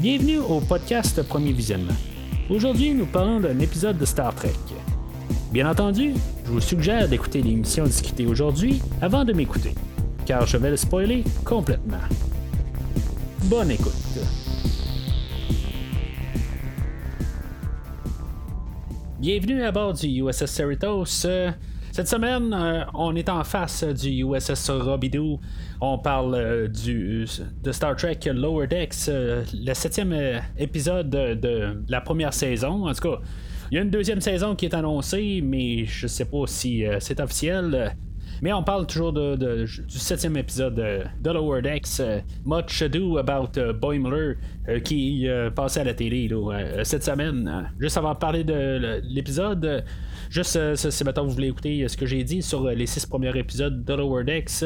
Bienvenue au podcast Premier Visionnement. Aujourd'hui, nous parlons d'un épisode de Star Trek. Bien entendu, je vous suggère d'écouter l'émission discutée aujourd'hui avant de m'écouter, car je vais le spoiler complètement. Bonne écoute. Bienvenue à bord du USS Cerritos. Euh, cette semaine, euh, on est en face du USS Robidoux. On parle euh, du, de Star Trek Lower Decks, le septième épisode de, la première saison. En tout cas, il y a une deuxième saison qui est annoncée, mais je sais pas si c'est officiel. Mais on parle toujours de, du septième épisode de, Lower Decks, Much Ado About uh, Boimler, qui passait à la télé cette semaine. Juste avant de parler de l'épisode, juste si maintenant vous voulez écouter ce que j'ai dit sur les six premiers épisodes de Lower Decks,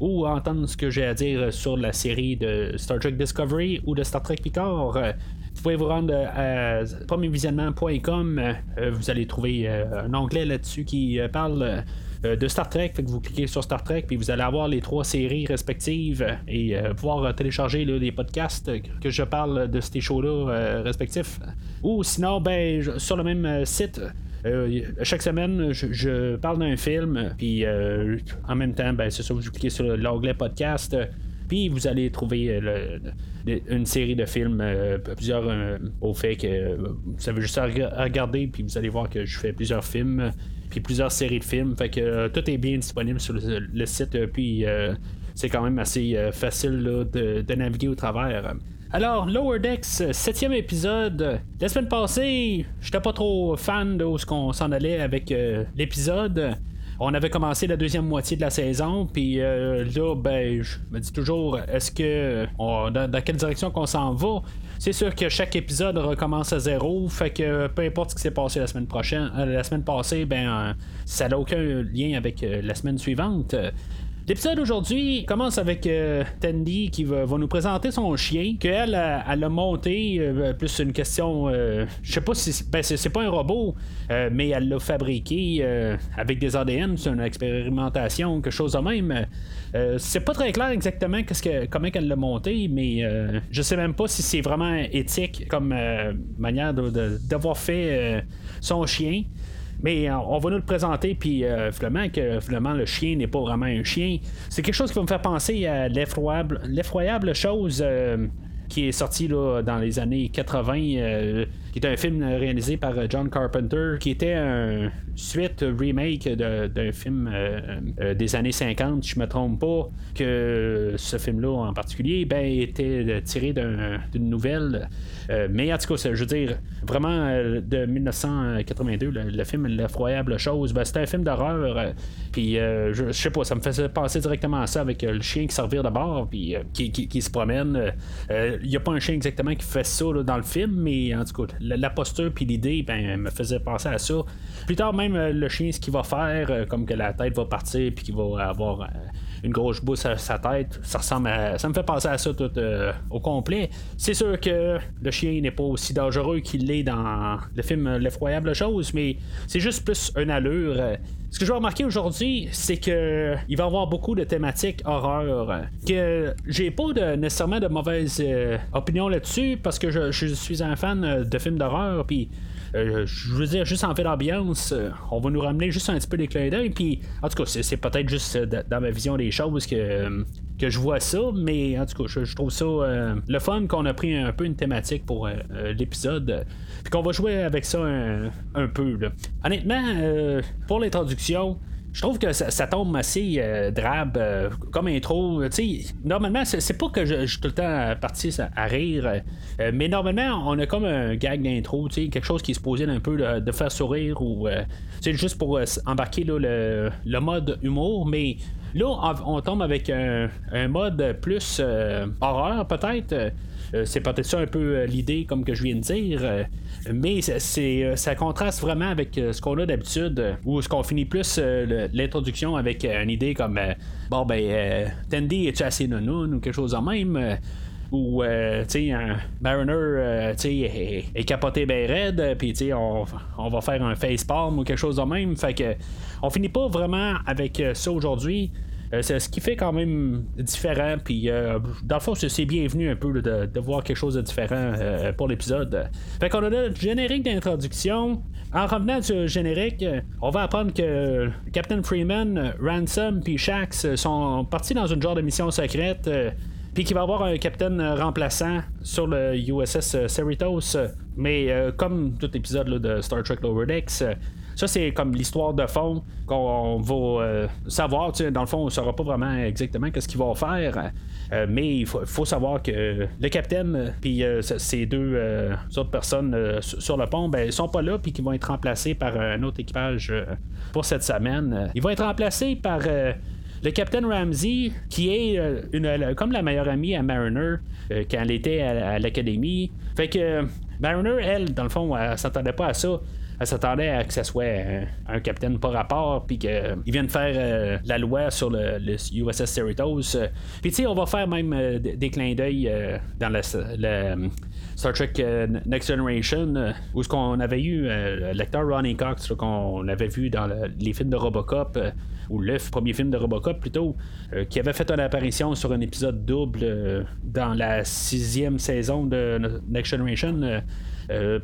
ou entendre ce que j'ai à dire sur la série de Star Trek Discovery ou de Star Trek Picard, vous pouvez vous rendre à premiervisionnement.com. Vous allez trouver un onglet là-dessus qui parle euh, de Star Trek. Vous cliquez sur Star Trek, puis vous allez avoir les trois séries respectives et euh, pouvoir télécharger des podcasts que je parle de ces shows-là respectifs. Ou sinon, ben, sur le même site. chaque semaine, je, parle d'un film, puis en même temps, ben, c'est ça, vous cliquez sur l'onglet podcast, puis vous allez trouver une série de films, plusieurs au fait que vous avez juste à regarder, puis vous allez voir que je fais plusieurs films puis plusieurs séries de films. Fait que euh, tout est bien disponible sur le, site, euh, puis euh, c'est quand même assez facile de, naviguer au travers. Alors, Lower Decks, septième épisode. La semaine passée, j'étais pas trop fan de où qu'on s'en allait avec l'épisode. On avait commencé la deuxième moitié de la saison, puis là, ben, je me dis toujours, est-ce que dans, quelle direction qu'on s'en va? C'est sûr que chaque épisode recommence à zéro, fait que peu importe ce qui s'est passé la semaine prochaine, euh, la semaine passée, ben euh, ça n'a aucun lien avec euh, la semaine suivante. L'épisode d'aujourd'hui commence avec euh, Tandy qui va, nous présenter son chien, qu'elle elle a monté, plus une question, je sais pas si ben, c'est, pas un robot, mais elle l'a fabriqué avec des ADN, c'est une expérimentation, quelque chose de même. Euh, c'est pas très clair exactement comment elle l'a monté, mais euh, je sais même pas si c'est vraiment éthique comme euh, manière d'avoir fait son chien. Mais on va nous le présenter, puis finalement, que finalement, le chien n'est pas vraiment un chien. C'est quelque chose qui va me faire penser à l'effroyable, chose qui est sorti là, dans les années 80, qui un film réalisé par John Carpenter, qui était un suite remake d'un film euh, euh, des années 50, si je me trompe pas, que ce film-là en particulier ben, était tiré d'une nouvelle. Euh, mais en tout cas, je veux dire, vraiment de 1982, le, film L'effroyable chose, ben, c'était un film d'horreur. puis je, sais pas, ça me faisait penser directement à ça avec le chien qui servir de bord, puis qui, se promène. Il n'y a pas un chien exactement qui fait ça dans le film, mais en tout cas, la, posture puis l'idée ben, me faisait penser à ça. Plus tard, même euh, le chien, ce qu'il va faire, euh, comme que la tête va partir puis qu'il va avoir euh, une grosse bouse à sa tête, ça ressemble ça me fait penser à ça tout au complet. C'est sûr que le chien n'est pas aussi dangereux qu'il l'est dans le film L'effroyable chose, mais c'est juste plus une allure. Ce que je vais remarquer aujourd'hui, c'est que il va y avoir beaucoup de thématiques horreur. Que j'ai pas de, nécessairement de mauvaise opinion là-dessus parce que je, suis un fan de films d'horreur. Puis euh, je veux dire, juste en fait l'ambiance, euh, on va nous ramener juste un petit peu des clins d'œil. Puis, en tout cas, c'est, peut-être juste euh, dans ma vision des choses que, que je vois ça, mais en tout cas, je, trouve ça le fun qu'on a pris un peu une thématique pour l'épisode. Puis qu'on va jouer avec ça un, peu. Honnêtement, pour l'introduction, je trouve que ça, tombe assez euh, drabe euh, comme intro. normalement, c'est, pas que je, suis tout le temps parti à, rire, euh, mais normalement, on a comme un gag d'intro, quelque chose qui se posait un peu de, faire sourire ou juste pour embarquer le, mode humour, mais là, on, tombe avec un, un mode plus horreur peut-être. c'est peut-être ça un peu l'idée, comme que je viens de dire. Mais c'est, euh, ça contraste vraiment avec euh, ce qu'on a d'habitude, euh, ou ce qu'on finit plus l'introduction avec une idée comme bon ben Tandy es-tu assez nounoun ou quelque chose en même ou tu sais un Mariner tu sais est, capoté ben raide puis on, on, va faire un face palm ou quelque chose de même. Fait que on finit pas vraiment avec ça aujourd'hui ce qui fait quand même différent. Puis, dans le fond, c'est bienvenu un peu de, voir quelque chose de différent pour l'épisode. Fait qu'on a le générique d'introduction. En revenant du générique, on va apprendre que Captain Freeman, Ransom puis Shax sont partis dans une genre de mission secrète puis qu'il va avoir un capitaine remplaçant sur le USS Cerritos. Mais comme tout épisode de Star Trek Lower Decks, ça, c'est comme l'histoire de fond qu'on va euh, savoir. Dans le fond, on ne saura pas vraiment exactement ce qu'il va faire. Euh, mais il faut, savoir que le capitaine puis euh, ces deux autres personnes sur le pont, ben, ils sont pas là puis qu'ils vont être remplacés par un autre équipage pour cette semaine. Ils vont être remplacés par le capitaine Ramsey, qui est une, comme la meilleure amie à Mariner quand elle était à, à l'académie. Fait que Mariner, elle, dans le fond, elle s'attendait pas à ça elle s'attendait à que ce soit un, capitaine par rapport, puis qu'il euh, vienne faire euh, la loi sur le, USS Cerritos. Puis tu sais, on va faire même euh, des clins d'œil dans le, Star Trek Next Generation, où ce qu'on avait eu l'acteur Ronnie Cox, qu'on avait vu dans les films de Robocop ou le premier film de Robocop plutôt, qui avait fait une apparition sur un épisode double dans la sixième saison de Next Generation. Euh,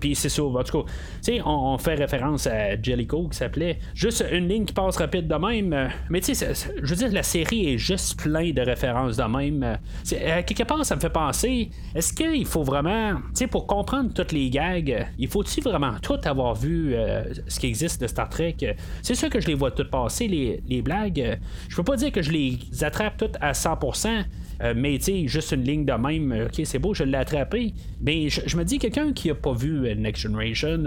puis c'est ça, en tout cas, tu sais, on, fait référence à Jellico qui s'appelait. Juste une ligne qui passe rapide de même. Euh, mais tu sais, je veux dire, la série est juste plein de références de même. Euh, quelque part, ça me fait penser, est-ce qu'il faut vraiment, tu sais, pour comprendre toutes les gags, il faut-tu vraiment tout avoir vu ce qui existe de Star Trek? C'est sûr que je les vois toutes passer, les, les blagues. Je peux pas dire que je les attrape toutes à 100%. Euh, mais tu juste une ligne de même, euh, ok, c'est beau, je l'ai attrapé. Mais je, me dis, quelqu'un qui a pas vu euh, Next Generation,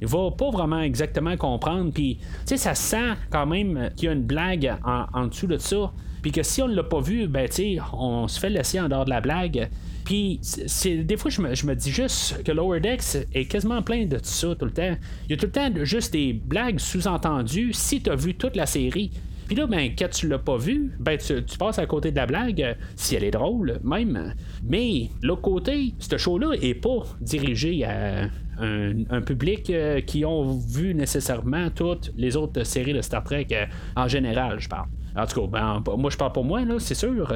il va pas vraiment exactement comprendre. Puis, tu sais, ça sent quand même qu'il y a une blague en, dessous de ça. Puis que si on ne l'a pas vu, ben, tu on se fait laisser en dehors de la blague. Puis, des fois, je me, je me, dis juste que Lower Decks est quasiment plein de ça tout le temps. Il y a tout le temps juste des blagues sous-entendues si tu as vu toute la série. Puis là, ben, quand tu l'as pas vu, ben, tu, passes à côté de la blague, euh, si elle est drôle, même. Mais l'autre côté, ce show-là est pas dirigé à un, public euh, qui ont vu nécessairement toutes les autres séries de Star Trek euh, en général, je parle. En tout cas, ben, moi je parle pour moi, là, c'est sûr.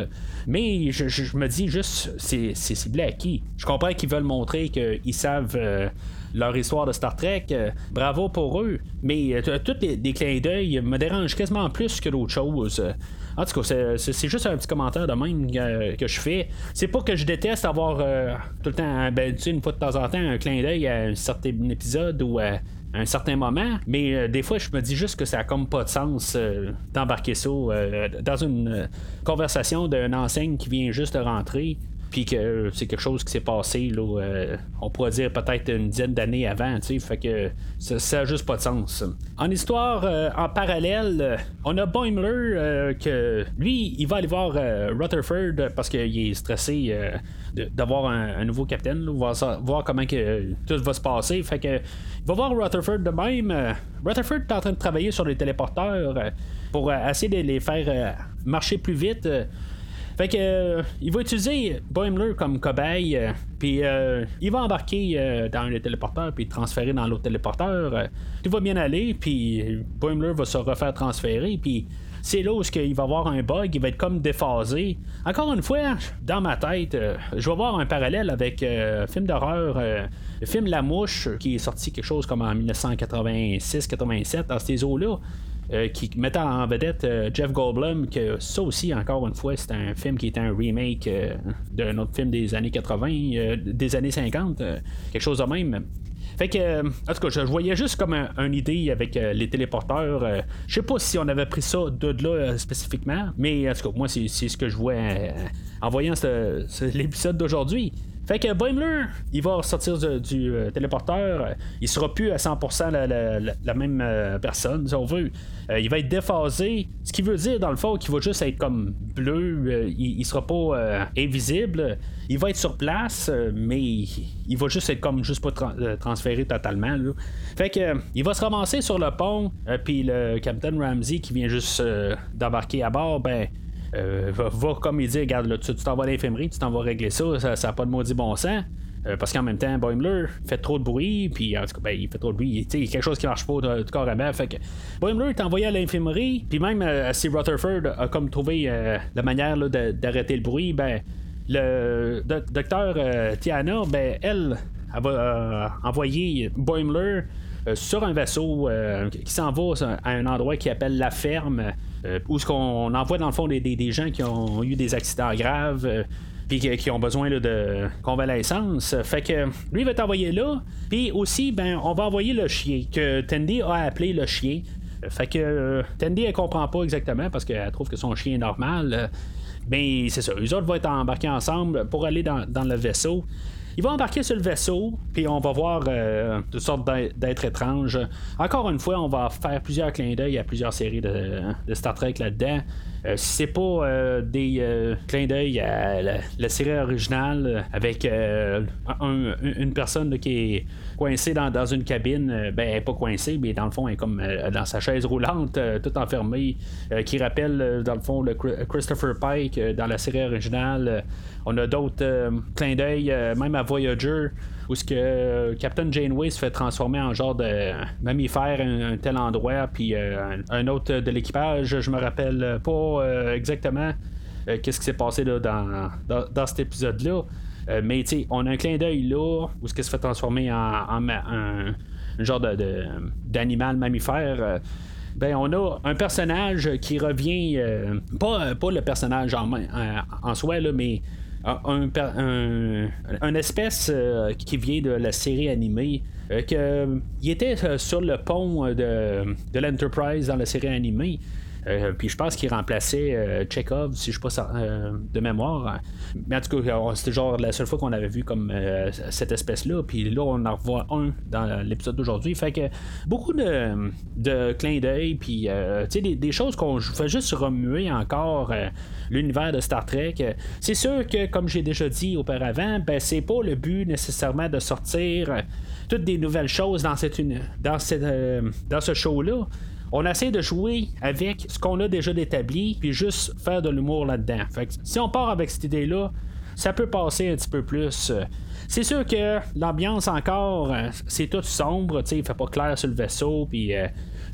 Mais je, me dis juste, c'est ciblé à qui Je comprends qu'ils veulent montrer qu'ils savent leur histoire de Star Trek. Euh, bravo pour eux. Mais euh, tous les, clins d'œil me dérangent quasiment plus que d'autres choses. En tout cas, c'est juste un petit commentaire de même euh, que je fais. C'est pas que je déteste avoir tout le temps, ben, une fois de temps en temps, un clin d'œil à un certain épisode ou à un certain moment, mais des fois je me dis juste que ça a comme pas de sens d'embarquer ça dans une conversation d'un enseigne qui vient juste de rentrer puis que c'est quelque chose qui s'est passé, là, euh, on pourrait dire peut-être une dizaine d'années avant, tu sais, fait que ça n'a juste pas de sens. En histoire, euh, en parallèle, euh, on a Boimler que lui, il va aller voir Rutherford parce qu'il est stressé d'avoir un, nouveau capitaine, voir, voir, comment que tout va se passer. Fait que il va voir Rutherford de même. Rutherford est en train de travailler sur les téléporteurs pour essayer de les faire marcher plus vite. Fait que euh, il va utiliser Boimler comme cobaye, euh, puis euh, il va embarquer dans le téléporteur, puis transférer dans l'autre téléporteur. tout va bien aller, puis Boimler va se refaire transférer, puis c'est là où il va avoir un bug, il va être comme déphasé. Encore une fois, dans ma tête, je vais voir un parallèle avec un film d'horreur, le film La Mouche, qui est sorti quelque chose comme en 1986-87, dans ces eaux-là. Euh, qui mettait en vedette euh, Jeff Goldblum, que ça aussi, encore une fois, c'est un film qui était un remake euh, d'un autre film des années 80, des années 50, quelque chose de même. Fait que, en tout cas, je, voyais juste comme une idée avec les téléporteurs. je sais pas si on avait pris ça de là spécifiquement, mais en tout cas, moi, c'est ce que je vois en voyant l'épisode d'aujourd'hui. Fait que Boimler, il va sortir du, euh, téléporteur. Il sera plus à 100% la, même euh, personne, si on veut. Euh, il va être déphasé. Ce qui veut dire, dans le fond, qu'il va juste être comme bleu. il, il, sera pas invisible. Il va être sur place, mais il, va juste être comme juste pas transféré totalement. Fait que il va se ramasser sur le pont. Puis le Captain Ramsey qui vient juste d'embarquer à bord, ben euh, va, comme il dit, regarde, là, tu t'en vas à l'infirmerie, tu t'en vas régler ça, ça n'a pas de maudit bon sens. parce qu'en même temps, Boimler fait trop de bruit, puis en tout cas, ben, il fait trop de bruit. Il y a quelque chose qui marche pas tout carrément. Fait que Boimler est envoyé à l'infirmerie, puis même si Rutherford a comme trouvé la manière d'arrêter le bruit, ben le docteur Tiana, ben elle, elle va envoyer Boimler euh, sur un vaisseau euh, qui s'en va à un endroit qui appelle la ferme, euh, où ce qu'on envoie dans le fond des, gens qui ont eu des accidents graves. puis qui, ont besoin de convalescence. Fait que lui va être envoyé là. Puis aussi, ben, on va envoyer le chien, que Tandy a appelé le chien. Fait que Tandy, elle comprend pas exactement parce qu'elle trouve que son chien est normal. Mais c'est ça, eux autres vont être embarqués ensemble pour aller dans le vaisseau. Il va embarquer sur le vaisseau, puis on va voir euh, toutes sortes d'êtres étranges. Encore une fois, on va faire plusieurs clins d'œil à plusieurs séries de, de Star Trek là-dedans. Euh, si c'est pas euh, des euh, clins d'œil à la, série originale avec une personne qui est coincée dans, une cabine, ben elle est pas coincée, mais dans le fond elle est comme dans sa chaise roulante, tout enfermée, qui rappelle dans le fond le Christopher Pike dans la série originale. on a d'autres clins d'œil, même à Voyager où ce que euh, Captain Janeway se fait transformer en genre de mammifère un, tel endroit, puis euh, un, autre de l'équipage, je me rappelle pas euh, exactement qu'est-ce qui s'est passé là, dans, dans, cet épisode-là. mais tu on a un clin d'œil là, où ce qui se fait transformer en, un, genre de, d'animal mammifère ben on a un personnage qui revient pas, pas le personnage en, en soi là, mais un, un, espèce euh, qui vient de la série animée. Euh, que, il était euh, sur le pont de, de l'Enterprise dans la série animée. Euh, puis je pense qu'il remplaçait euh, Chekhov, si je ne pas euh, de mémoire. Mais en tout cas, c'était genre la seule fois qu'on avait vu comme cette espèce-là. Puis là, on en revoit un dans l'épisode d'aujourd'hui. Fait que beaucoup de, de clins d'œil, puis des, des, choses qu'on fait juste remuer encore l'univers de Star Trek. C'est sûr que, comme j'ai déjà dit auparavant, ben, c'est pas le but nécessairement de sortir toutes des nouvelles choses dans, cette, dans, cette, dans ce show-là on essaie de jouer avec ce qu'on a déjà établi, puis juste faire de l'humour là-dedans. Si on part avec cette idée-là, ça peut passer un petit peu plus. C'est sûr que l'ambiance encore, euh, c'est tout sombre, il fait pas clair sur le vaisseau, puis euh,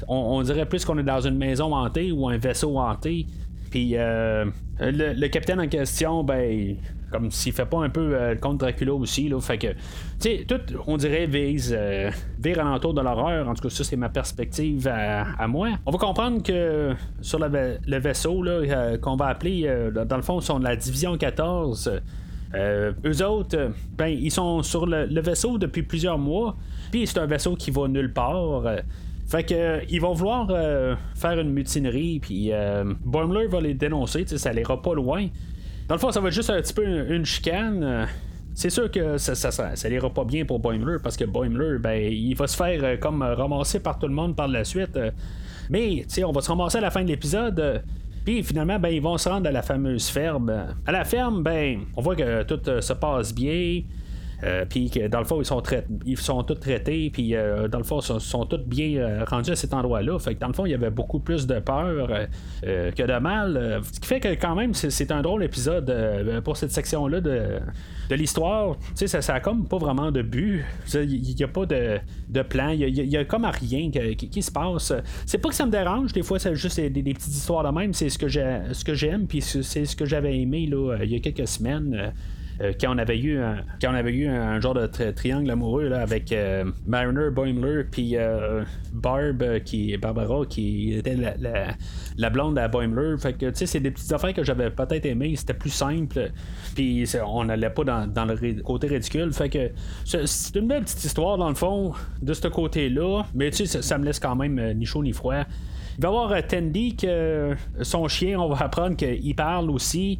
on, dirait plus qu'on est dans une maison hantée ou un vaisseau hanté. Puis euh, le, capitaine en question, ben, comme s'il fait pas un peu euh, le contre Dracula aussi. Là, fait que, tu sais, tout, on dirait, vise, euh, vire alentour de l'horreur. En tout cas, ça, c'est ma perspective à, moi. On va comprendre que sur le, vaisseau, là, euh, qu'on va appeler, dans le fond, sont de la division 14. eux autres, ben, ils sont sur le, vaisseau depuis plusieurs mois. Puis c'est un vaisseau qui va nulle part. Fait que ils vont vouloir faire une mutinerie, puis Boimler va les dénoncer, ça n'ira pas loin. Dans le fond, ça va être juste un petit peu une, chicane. C'est sûr que ça, ça, ça, ira pas bien pour Boimler parce que Boimler, ben, il va se faire euh, comme ramasser par tout le monde par la suite. Euh. mais, tu on va se ramasser à la fin de l'épisode. Euh, puis finalement, ben, ils vont se rendre à la fameuse ferme. À la ferme, ben, on voit que tout se passe bien. Euh, puis que dans le fond, ils sont, sont tous traités, puis euh, dans le fond, ils sont, tous bien euh, rendus à cet endroit-là. Fait que dans le fond, il y avait beaucoup plus de peur que de mal. ce qui fait que quand même, c'est un drôle épisode pour cette section-là de, l'histoire. Tu sais, ça, ça a comme pas vraiment de but. Il n'y a pas de, plan. Il y, a, comme rien qui, se passe. C'est pas que ça me dérange. Des fois, c'est juste des, petites histoires de même. C'est ce que j'aime, puis c'est ce que j'avais aimé là, il y a quelques semaines. Euh, quand on avait eu un, quand on avait eu un genre de triangle amoureux là, avec euh, Mariner, Boimler, puis euh, Barb, qui Barbara, qui était la, blonde à Boimler. Fait que tu sais, c'est des petites affaires que j'avais peut-être aimé. C'était plus simple. Puis on n'allait pas dans, le côté ridicule. Fait que c'est une belle petite histoire dans le fond de ce côté-là. Mais tu sais, ça, me laisse quand même ni chaud ni froid. Il va y avoir Tandy que son chien, on va apprendre qu'il parle aussi.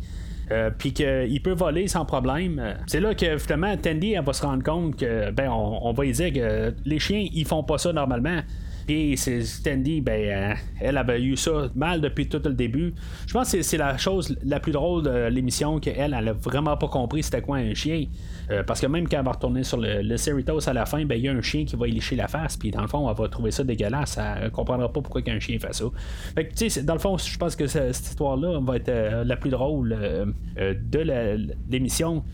Euh, puis qu'il peut voler sans problème. C'est là que finalement Tandy elle va se rendre compte que ben on, va y dire que les chiens ils font pas ça normalement. Puis Tandy, ben, euh, elle avait eu ça mal depuis tout le début. Je pense que c'est la chose la plus drôle de l'émission qu'elle, elle a vraiment pas compris c'était quoi un chien. Euh, parce que même quand elle va retourner sur le, le Cerritos à la fin, ben il y a un chien qui va y lécher la face. Puis dans le fond, elle va trouver ça dégueulasse. Elle comprendra pas pourquoi un chien fait ça. Fait que, tu sais, dans le fond, je pense que cette histoire-là va être euh, la plus drôle de l'émission.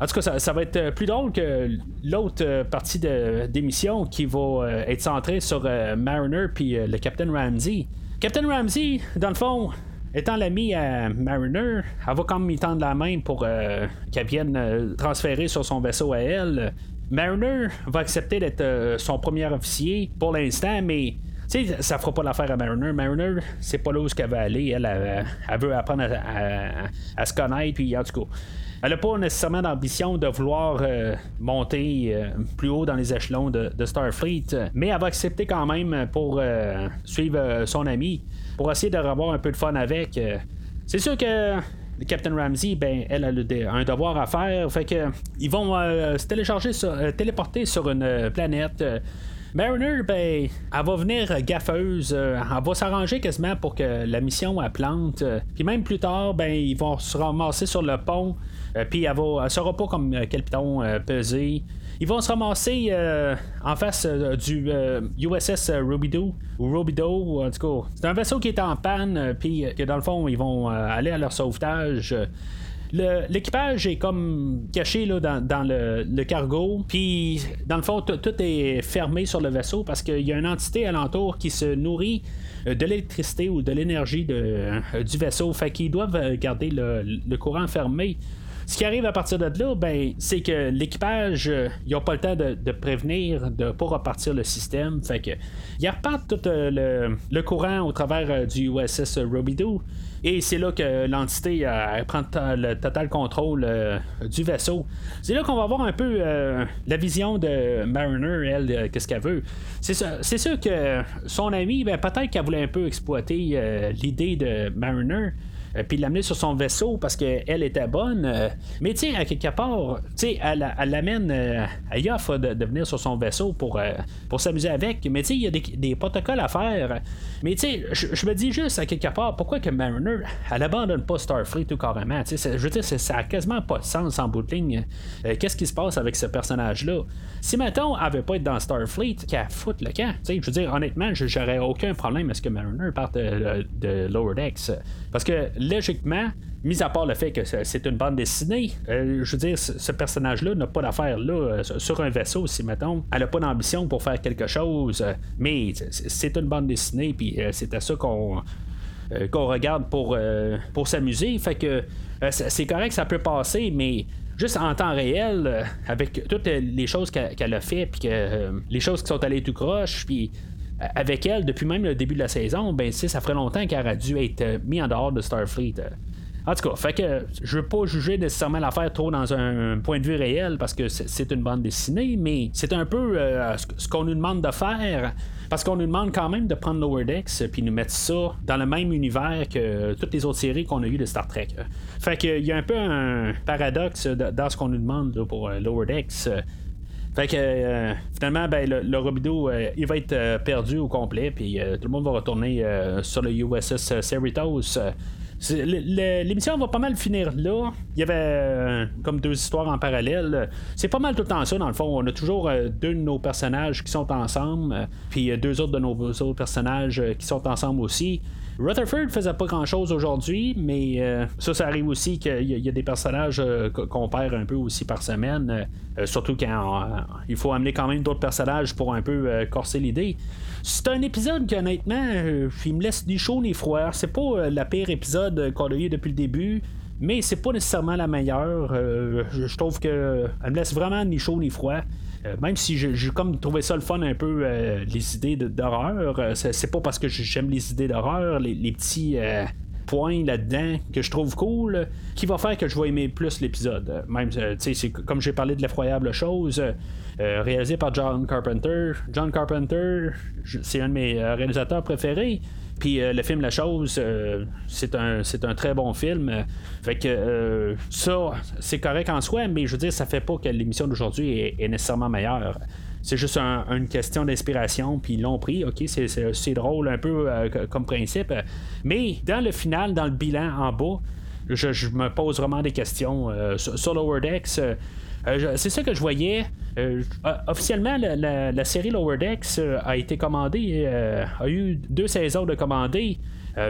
En tout cas, ça, va être plus drôle que l'autre partie d'émission qui va être centrée sur Mariner puis le Captain Ramsey. Captain Ramsey, dans le fond, étant l'ami à Mariner, elle va comme lui tendre la main pour qu'elle vienne transférer sur son vaisseau à elle. Mariner va accepter d'être son premier officier pour l'instant, mais sais, ça fera pas l'affaire à Mariner. Mariner, c'est pas là où elle veut aller. Elle, veut apprendre à, se connaître, puis en tout cas. Elle n'a pas nécessairement l'ambition de vouloir euh, monter euh, plus haut dans les échelons de, Starfleet, mais elle va accepter quand même pour euh, suivre son ami, pour essayer de revoir un peu de fun avec. c'est sûr que Captain Ramsey, ben, elle a un devoir à faire, fait que ils vont se télécharger, sur, téléporter sur une planète Mariner, ben, elle va venir gaffeuse. Elle va s'arranger quasiment pour que la mission elle plante. Puis même plus tard, ben, ils vont se ramasser sur le pont. Euh, puis elle, elle sera pas comme quel piton pesé. Ils vont se ramasser en face du USS Rubido ou en tout cas. C'est un vaisseau qui est en panne, puis que dans le fond, ils vont aller à leur sauvetage. L'équipage est comme caché là, dans, le, cargo. Puis, dans le fond, tout est fermé sur le vaisseau parce qu'il y a une entité alentour qui se nourrit euh, de l'électricité ou de l'énergie euh, du vaisseau. Fait qu'ils doivent euh, garder le, courant fermé. Ce qui arrive à partir de là, ben, c'est que l'équipage, ils n'ont pas le temps de, prévenir, de pas repartir le système. Fait que, ils repartent tout le, courant au travers du USS Robidoux. Et c'est là que l'entité euh, prend le total contrôle euh, du vaisseau. C'est là qu'on va voir un peu euh, la vision de Mariner, elle, qu'est-ce qu'elle veut. C'est sûr que son ami, ben, peut-être qu'elle voulait un peu exploiter l'idée de Mariner. Euh, puis l'amener sur son vaisseau parce qu'elle était bonne. Euh, mais tu sais, à quelque part, tu sais, elle, l'amène euh, à Yoff de, venir sur son vaisseau pour, pour s'amuser avec. Mais tu sais, il y a des, protocoles à faire. Mais tu sais, je me dis juste à quelque part, pourquoi que Mariner, elle abandonne pas Starfleet tout carrément? Je veux dire, ça a quasiment pas de sens en bout de ligne. Qu'est-ce qui se passe avec ce personnage-là? Si elle veut pas être dans Starfleet, qu'elle fout le camp. je veux dire, honnêtement, j'aurais aucun problème à ce que Mariner parte de, de Lower Decks. Parce que logiquement, mis à part le fait que c'est une bande dessinée, euh, je veux dire, ce personnage-là n'a pas d'affaire là euh, sur un vaisseau, si mettons. Elle n'a pas d'ambition pour faire quelque chose, euh, mais c'est une bande dessinée, puis c'est à ça qu'on qu'on regarde pour, pour s'amuser. Fait que c'est correct, ça peut passer, mais juste en temps réel, avec toutes les choses qu'elle a fait, puis que les choses qui sont allées tout croche, puis avec elle, depuis même le début de la saison, ben ça ferait longtemps qu'elle aurait dû être euh, mis en dehors de Starfleet. Euh. En tout cas, fait que je veux pas juger nécessairement l'affaire trop dans un point de vue réel parce que c'est une bande dessinée, mais c'est un peu euh, ce qu'on nous demande de faire. Parce qu'on nous demande quand même de prendre Lower Decks puis nous mettre ça dans le même univers que toutes les autres séries qu'on a eues de Star Trek. Fait qu'il y a un peu un paradoxe dans ce qu'on nous demande pour Lower Decks. Fait que euh, finalement, ben, le, le Robido, euh, il va être euh, perdu au complet, puis tout le monde va retourner sur le USS Cerritos. L'émission va pas mal finir là. Il y avait comme deux histoires en parallèle. C'est pas mal tout le temps ça, dans le fond. On a toujours deux de nos personnages qui sont ensemble, puis deux autres de nos autres personnages qui sont ensemble aussi. Rutherford faisait pas grand chose aujourd'hui, mais euh, ça, ça arrive aussi qu'il y, a des personnages euh, qu'on perd un peu aussi par semaine, euh, surtout quand il faut amener quand même d'autres personnages pour un peu corser l'idée. C'est un épisode qui, honnêtement, il me laisse ni chaud ni froid. C'est pas la pire épisode qu'on a eu depuis le début mais c'est pas nécessairement la meilleure. je trouve que elle me laisse vraiment ni chaud ni froid. Euh, même si j'ai comme trouvé ça le fun un peu, euh, les idées d'horreur, euh, c'est pas parce que j'aime les idées d'horreur, les, petits points là-dedans que je trouve cool, qui va faire que je vais aimer plus l'épisode. Même, tu sais, comme j'ai parlé de l'effroyable chose, réalisé par John Carpenter. John Carpenter, c'est un de mes réalisateurs préférés. Puis euh, le film La Chose, euh, c'est un, c'est très bon film. Fait que euh, ça, c'est correct en soi, mais je veux dire, ça fait pas que l'émission d'aujourd'hui est, nécessairement meilleure. C'est juste une question d'inspiration, puis ils l'ont pris. Ok, c'est, drôle un peu comme principe. Mais dans le final, dans le bilan en bas, je, me pose vraiment des questions. sur, Lower Decks, c'est ça que je voyais. Euh, officiellement, la, série Lower Decks euh, a été commandée, euh, a eu deux saisons de commandées.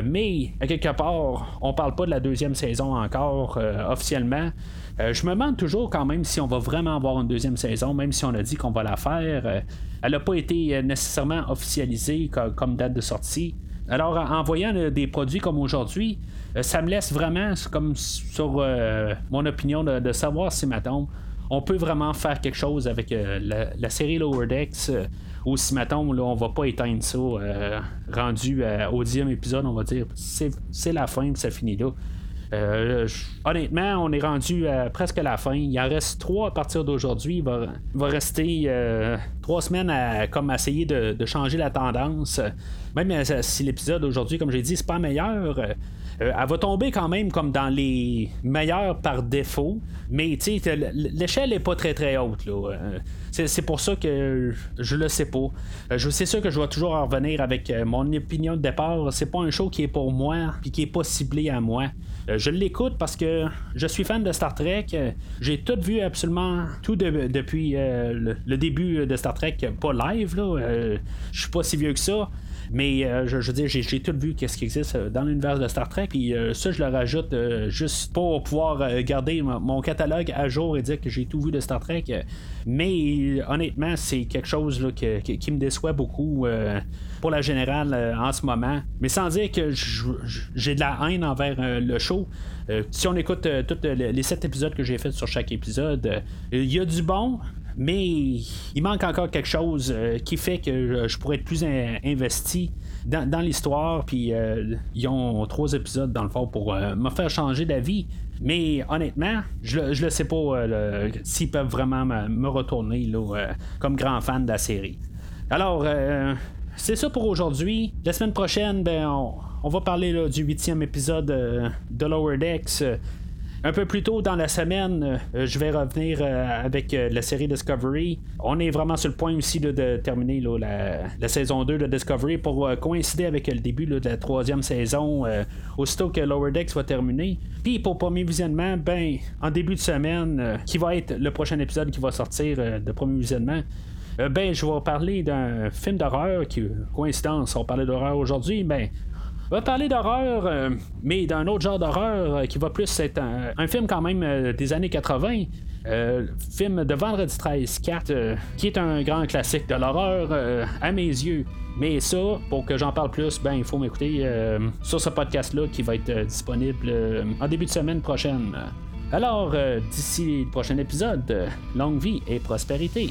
Mais à quelque part, on parle pas de la deuxième saison encore officiellement. je me demande toujours quand même si on va vraiment avoir une deuxième saison, même si on a dit qu'on va la faire. elle n'a pas été nécessairement officialisée comme date de sortie. Alors, en voyant des produits comme aujourd'hui, ça me laisse vraiment comme sur mon opinion de, savoir si, maintenant on peut vraiment faire quelque chose avec la, série Lower Decks ou si, mettons, là, on va pas éteindre ça, euh, rendu au dixième épisode, on va dire, c'est la fin, ça finit là. Euh, honnêtement, on est rendu à presque la fin. Il en reste trois à partir d'aujourd'hui. Il va, rester euh, trois semaines à comme essayer de, de, changer la tendance. Même si l'épisode d'aujourd'hui, comme j'ai dit, c'est pas meilleur. Euh, elle va tomber quand même comme dans les meilleurs par défaut, mais l'échelle n'est pas très très haute. Euh, c'est pour ça que je le sais pas. Euh, je sais sûr que je vais toujours en revenir avec mon opinion de départ. C'est pas un show qui est pour moi puis qui est pas ciblé à moi. je l'écoute parce que je suis fan de Star Trek. J'ai tout vu absolument tout depuis le, début de Star Trek, pas live. Là. je suis pas si vieux que ça. Mais euh, je, veux dire, j'ai, tout vu qu'est-ce qui existe euh, dans l'univers de Star Trek. Puis euh, ça, je le rajoute juste pour pouvoir garder mon catalogue à jour et dire que j'ai tout vu de Star Trek. Mais honnêtement, c'est quelque chose qui me déçoit beaucoup pour la générale en ce moment. Mais sans dire que j'ai de la haine envers le show. si on écoute tous les sept épisodes que j'ai fait sur chaque épisode, il y a du bon, mais il manque encore quelque chose euh, qui fait que je pourrais être plus investi dans, l'histoire. Puis euh, ils ont trois épisodes dans le fond pour euh, me faire changer d'avis. Mais honnêtement, je, ne le sais pas s'ils peuvent vraiment me, retourner comme grand fan de la série. Alors, c'est ça pour aujourd'hui. La semaine prochaine, ben, on, va parler du huitième épisode de Lower Decks. Un peu plus tôt dans la semaine, euh, je vais revenir euh, avec euh, la série Discovery. On est vraiment sur le point aussi de terminer la, saison 2 de Discovery pour coïncider avec le début de la troisième saison, aussitôt que Lower Decks va terminer. Puis pour premier visionnement, ben, en début de semaine, qui va être le prochain épisode qui va sortir de premier visionnement, ben, je vais parler d'un film d'horreur qui, coïncidence, on parlait d'horreur aujourd'hui, ben, on va parler d'horreur, euh, mais d'un autre genre d'horreur euh, qui va plus être un, film quand même euh, des années 80. film de Vendredi 13 4, qui est un grand classique de l'horreur à mes yeux. Mais ça, pour que j'en parle plus, ben il faut m'écouter sur ce podcast-là qui va être disponible en début de semaine prochaine. Alors, d'ici le prochain épisode, longue vie et prospérité.